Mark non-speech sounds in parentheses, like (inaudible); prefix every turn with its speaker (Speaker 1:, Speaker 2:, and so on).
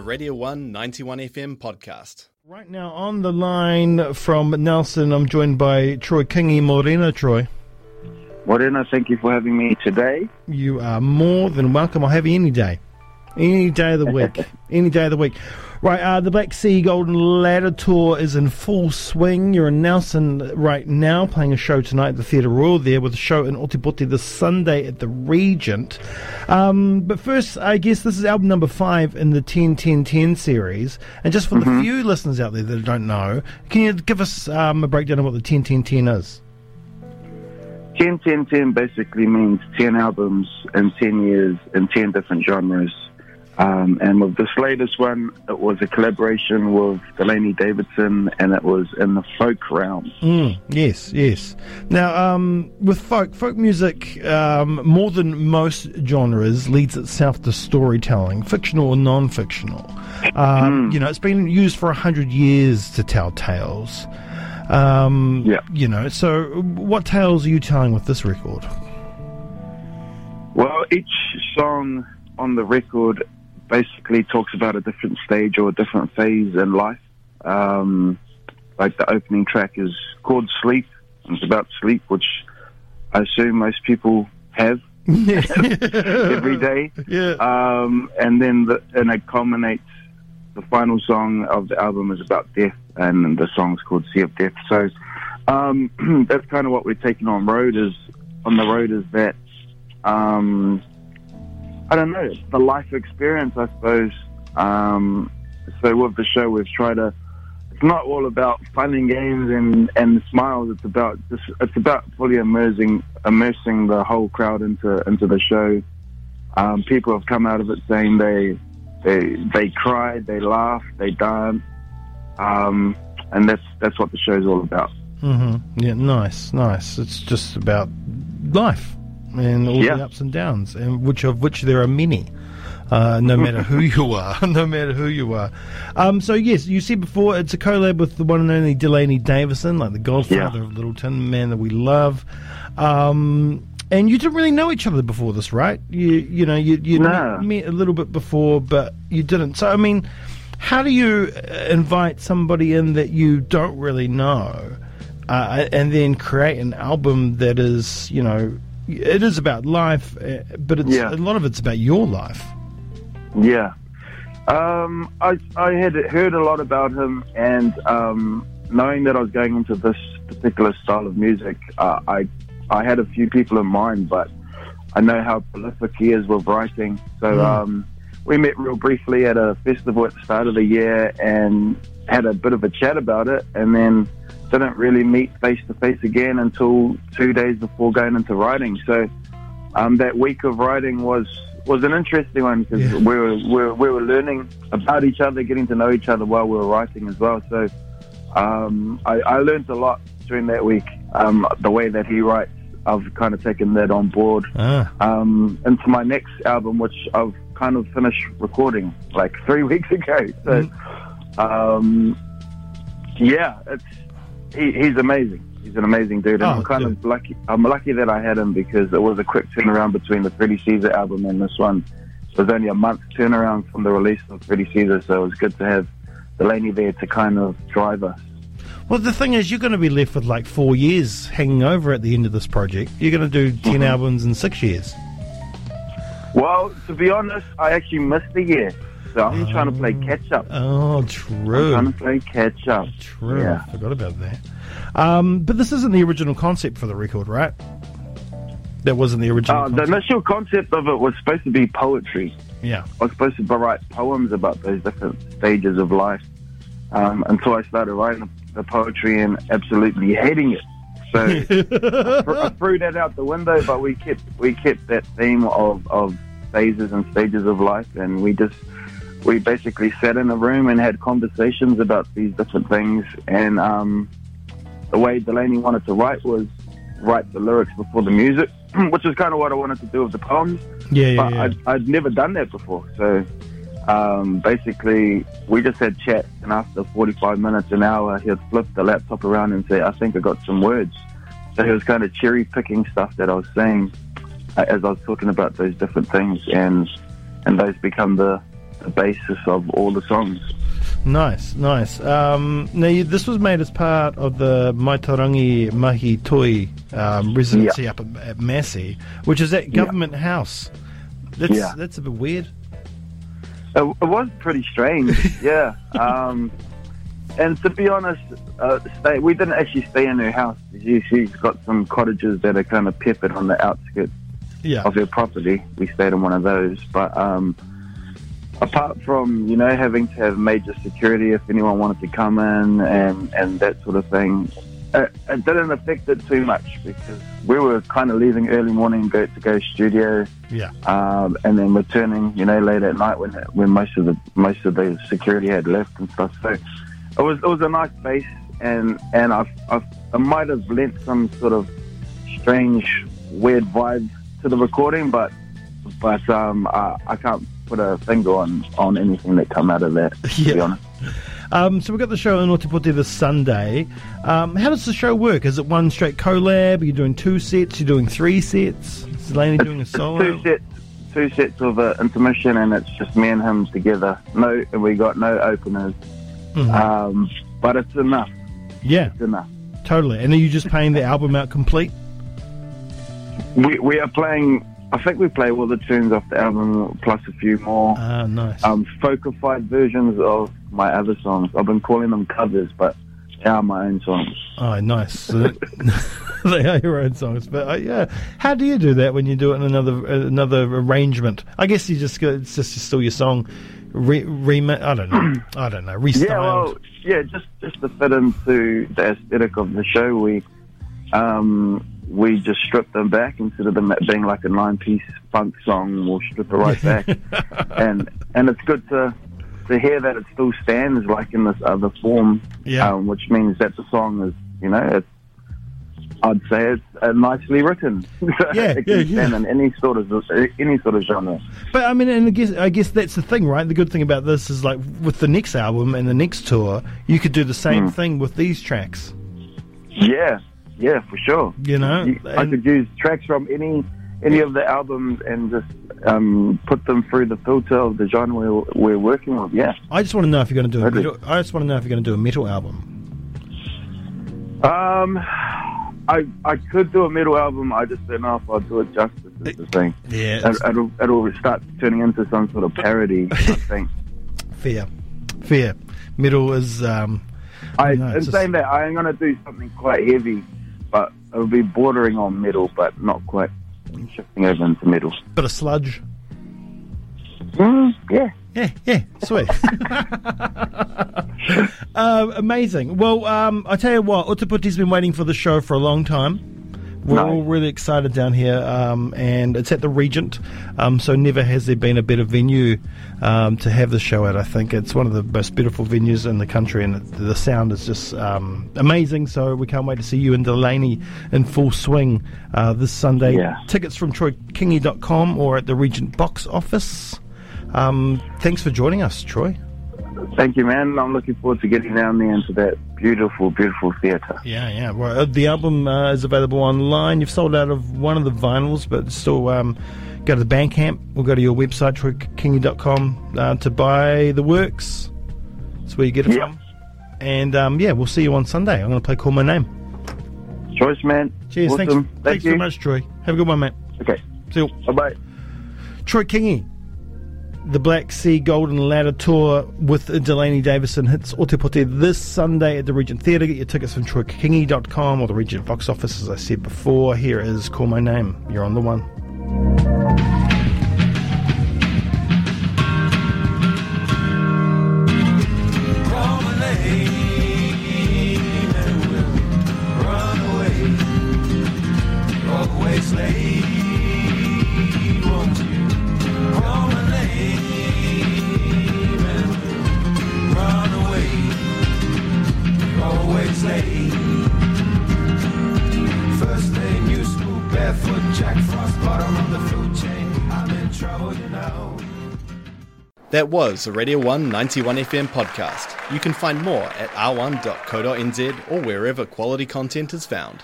Speaker 1: a Radio 1 91 FM podcast.
Speaker 2: Right now on the line from Nelson, I'm joined by Troy Kingi Morena. Troy,
Speaker 3: Morena, thank you for having me today.
Speaker 2: you are more than welcome. I'll have you any day. Any day of the week. (laughs) any day of the week. Right, uh, the Black Sea Golden Ladder Tour is in full swing. You're in Nelson right now, playing a show tonight at the Theatre Royal there, with a show in Otepoti this Sunday at the Regent. Um, but first, I guess this is album number five in the 10 10 10 series. And just for the few listeners out there that don't know, can you give us um, a breakdown of what the 10 10 10 is?
Speaker 3: 10 10 10 basically means 10 albums in 10 years in 10 different genres. Um, and with this latest one, it was a collaboration with Delaney Davidson, and it was in the folk realm.
Speaker 2: Mm, yes, yes. Now, um, with folk, folk music, um, more than most genres, leads itself to storytelling, fictional or non-fictional. Um, You know, it's been used for a hundred years to tell tales. Um,
Speaker 3: Yeah.
Speaker 2: You know, so what tales are you telling with this record?
Speaker 3: Well, each song on the record basically talks about a different stage or a different phase in life. Um, like the opening track is called Sleep. It's about sleep, which I assume most people have (laughs) every day.
Speaker 2: Yeah.
Speaker 3: Um, and then the, and it culminates. The final song of the album is about death, and the song's called "Sea of Death." So um, (clears throat) that's kind of what we're taking on road. Is on the road is that um, I don't know the life experience, I suppose. Um, so with the show, we've tried to. It's not all about fun and games and, and smiles. It's about just, it's about fully immersing immersing the whole crowd into into the show. Um, people have come out of it saying they they they cried, they laughed, they danced, um, and that's that's what the show's all about.
Speaker 2: hmm Yeah, nice, nice. It's just about life and all
Speaker 3: Yeah.
Speaker 2: the ups and downs, and which of which there are many. Uh, no matter who you are, (laughs) no matter who you are. Um, so yes, you said before it's a collab with the one and only Delaney Davidson, like the Godfather
Speaker 3: Yeah.
Speaker 2: of Lyttelton, man that we love. Um, and you didn't really know each other before this, right? You you know you you
Speaker 3: No.
Speaker 2: met, met a little bit before, but you didn't. So I mean, how do you uh, invite somebody in that you don't really know? uh, and then create an album that is, you know, it is about life, uh, but it's
Speaker 3: Yeah.
Speaker 2: a lot of it's about your life.
Speaker 3: Yeah. Um, I, I had heard a lot about him, and um, knowing that I was going into this particular style of music, uh, I I had a few people in mind, but I know how prolific he is with writing. So um, we met real briefly at a festival at the start of the year and had a bit of a chat about it, and then didn't really meet face to face again until two days before going into writing. So um, that week of writing was was an interesting one because
Speaker 2: Yeah.
Speaker 3: we were, we were we were learning about each other, getting to know each other while we were writing as well. So um, I, I learned a lot during that week. Um, the way that he writes, I've kind of taken that on board
Speaker 2: Ah,
Speaker 3: um, into my next album, which I've kind of finished recording like three (laughs) weeks ago. So, um, yeah, it's he, he's amazing. He's an amazing dude, and
Speaker 2: Oh,
Speaker 3: I'm kind
Speaker 2: good.
Speaker 3: of lucky. I'm lucky that I had him because it was a quick turnaround between the Freddie Cesar album and this one. So It was only a month turnaround from the release of Freddie Cesar, so it was good to have Delaney there to kind of drive us.
Speaker 2: well, the thing is, you're going to be left with like four years hanging over at the end of this project. You're going to do 10
Speaker 3: Mm-hmm.
Speaker 2: albums in six years.
Speaker 3: Well, to be honest, I actually missed a year, so I'm trying to play catch up.
Speaker 2: Oh, true.
Speaker 3: I'm trying to play catch up.
Speaker 2: True.
Speaker 3: Yeah.
Speaker 2: I forgot about that. Um, but this isn't the original concept for the record, right? That wasn't the original
Speaker 3: Uh, the initial concept of it was supposed to be poetry.
Speaker 2: yeah.
Speaker 3: I was supposed to write poems about those different stages of life um, until I started writing the poetry and absolutely hating it. So (laughs) I threw that out the window, but we kept we kept that theme of, of phases and stages of life, and we just we basically sat in a room and had conversations about these different things. And um, the way Delaney wanted to write was write the lyrics before the music, (clears throat) which is kind of what I wanted to do with the poems
Speaker 2: Yeah, yeah,
Speaker 3: but
Speaker 2: yeah.
Speaker 3: I'd, I'd never done that before. So um, basically, we just had chat, and after 45 minutes, an hour, he'd flip the laptop around and say, I think I got some words. So he was kind of cherry picking stuff that I was saying uh, as I was talking about those different things, and and those become the the basis of all the songs.
Speaker 2: Nice, nice. Um, now, you, this was made as part of the Maitarangi Mahi Toi um, residency
Speaker 3: Yeah.
Speaker 2: up at, at Massey, which is at Government House. That's,
Speaker 3: Yeah.
Speaker 2: that's a bit weird.
Speaker 3: It, it was pretty strange, (laughs) yeah. Um, and to be honest, uh, stay, we didn't actually stay in her house. She, she's got some cottages that are kind of peppered on the outskirts
Speaker 2: Yeah.
Speaker 3: of her property. We stayed in one of those. But um, apart from, you know, having to have major security if anyone wanted to come in and, and that sort of thing, it, it didn't affect it too much because we were kind of leaving early morning go, to go studio
Speaker 2: Yeah.
Speaker 3: um, and then returning, you know, late at night when when most of the most of the security had left and stuff. So it was it was a nice base, and and I I, I might have lent some sort of strange, weird vibe to the recording, but but um, I, I can't put a finger on on anything that come out of that. To be honest.
Speaker 2: Um, so we've got the show in Otepoti this Sunday. Um, how does the show work? Is it one straight collab? Are you doing two sets? You're doing three sets? Is Laney doing a solo?
Speaker 3: two sets, two sets of uh, intermission, and it's just me and him together. No, and we got no openers,
Speaker 2: Mhm.
Speaker 3: um, but it's enough.
Speaker 2: yeah,
Speaker 3: It's enough.
Speaker 2: totally. And are you just paying the album out complete?
Speaker 3: We we are playing. I think we play all the tunes off the album plus a few more
Speaker 2: Ah, nice.
Speaker 3: um, folkified versions of my other songs. I've been calling them covers, but they are my own songs.
Speaker 2: Oh, nice. (laughs) They are your own songs, but uh, yeah. How do you do that when you do it in another another arrangement? I guess you just go, it's just still your song. Re. I don't know. (clears throat) I don't know. Restyled.
Speaker 3: Yeah, well, yeah, just just to fit into the aesthetic of the show, we um, we just stripped them back instead of them being like a nine-piece funk song. We'll strip it right back, (laughs) and and it's good to to hear that it still stands like in this other form,
Speaker 2: Yeah.
Speaker 3: um, which means that the song is, you know, it's, I'd say it's uh, nicely written. (laughs)
Speaker 2: Yeah,
Speaker 3: it can
Speaker 2: yeah,
Speaker 3: stand
Speaker 2: yeah.
Speaker 3: in any sort of any sort of genre.
Speaker 2: But I mean, and I guess I guess that's the thing, right? The good thing about this is like with the next album and the next tour, you could do the same
Speaker 3: Hmm.
Speaker 2: thing with these tracks.
Speaker 3: Yeah, yeah, for sure.
Speaker 2: You know,
Speaker 3: You- I could use tracks from any any of the albums and just um, put them through the filter of the genre we're, we're working with. Yeah.
Speaker 2: I just want to know if you're going to do a metal. I just want to know if you're going to do a metal album.
Speaker 3: Um, I I could do a metal album. I just don't know if I'll do it justice. Is the thing.
Speaker 2: Yeah,
Speaker 3: It, it'll it'll start turning into some sort of parody. I think.
Speaker 2: fair, fair. Metal is um,
Speaker 3: I
Speaker 2: No,
Speaker 3: in
Speaker 2: just-
Speaker 3: saying that, I am going to do something quite heavy, but it'll be bordering on metal, but not quite shifting over into metal.
Speaker 2: bit of sludge.
Speaker 3: Mm, yeah.
Speaker 2: Yeah, yeah, sweet. um, (laughs) amazing. Well, um, I tell you what, Otepoti's been waiting for the show for a long time. We're all really excited down here, um, and it's at the Regent. Um, so never has there been a better venue um, to have the show at. I think it's one of the most beautiful venues in the country, and it, the sound is just um, amazing. So we can't wait to see you and Delaney in full swing uh, this Sunday.
Speaker 3: Yeah.
Speaker 2: Tickets from TroyKingi.com or at the Regent box office. Um, thanks for joining us, Troy.
Speaker 3: Thank you, man. I'm looking forward to getting down there into that beautiful, beautiful theatre.
Speaker 2: Yeah, yeah. Well, uh, the album uh, is available online. You've sold out of one of the vinyls, but still um, go to the Bandcamp or go to your website, troykingi.com, uh, to buy the works. That's where you get it
Speaker 3: Yep.
Speaker 2: from. And um, yeah, we'll see you on Sunday. I'm going to play Call My Name.
Speaker 3: Choice, man.
Speaker 2: Cheers.
Speaker 3: Awesome.
Speaker 2: Thanks,
Speaker 3: Thank
Speaker 2: thanks
Speaker 3: you.
Speaker 2: so much, Troy. Have a good one, mate.
Speaker 3: Okay.
Speaker 2: See you.
Speaker 3: Bye bye.
Speaker 2: Troy Kingi. The Black Sea Golden Ladder Tour with Delaney Davidson hits Otepoti this Sunday at the Regent Theatre. Get your tickets from troykingi.com or the Regent box office, as I said before. Here is Call My Name. You're on the one.
Speaker 4: First barefoot, Jack Frost, bottom the food chain. I'm in trouble, you know.
Speaker 1: That was a Radio 1 91 FM podcast. You can find more at r1.co.nz or wherever quality content is found.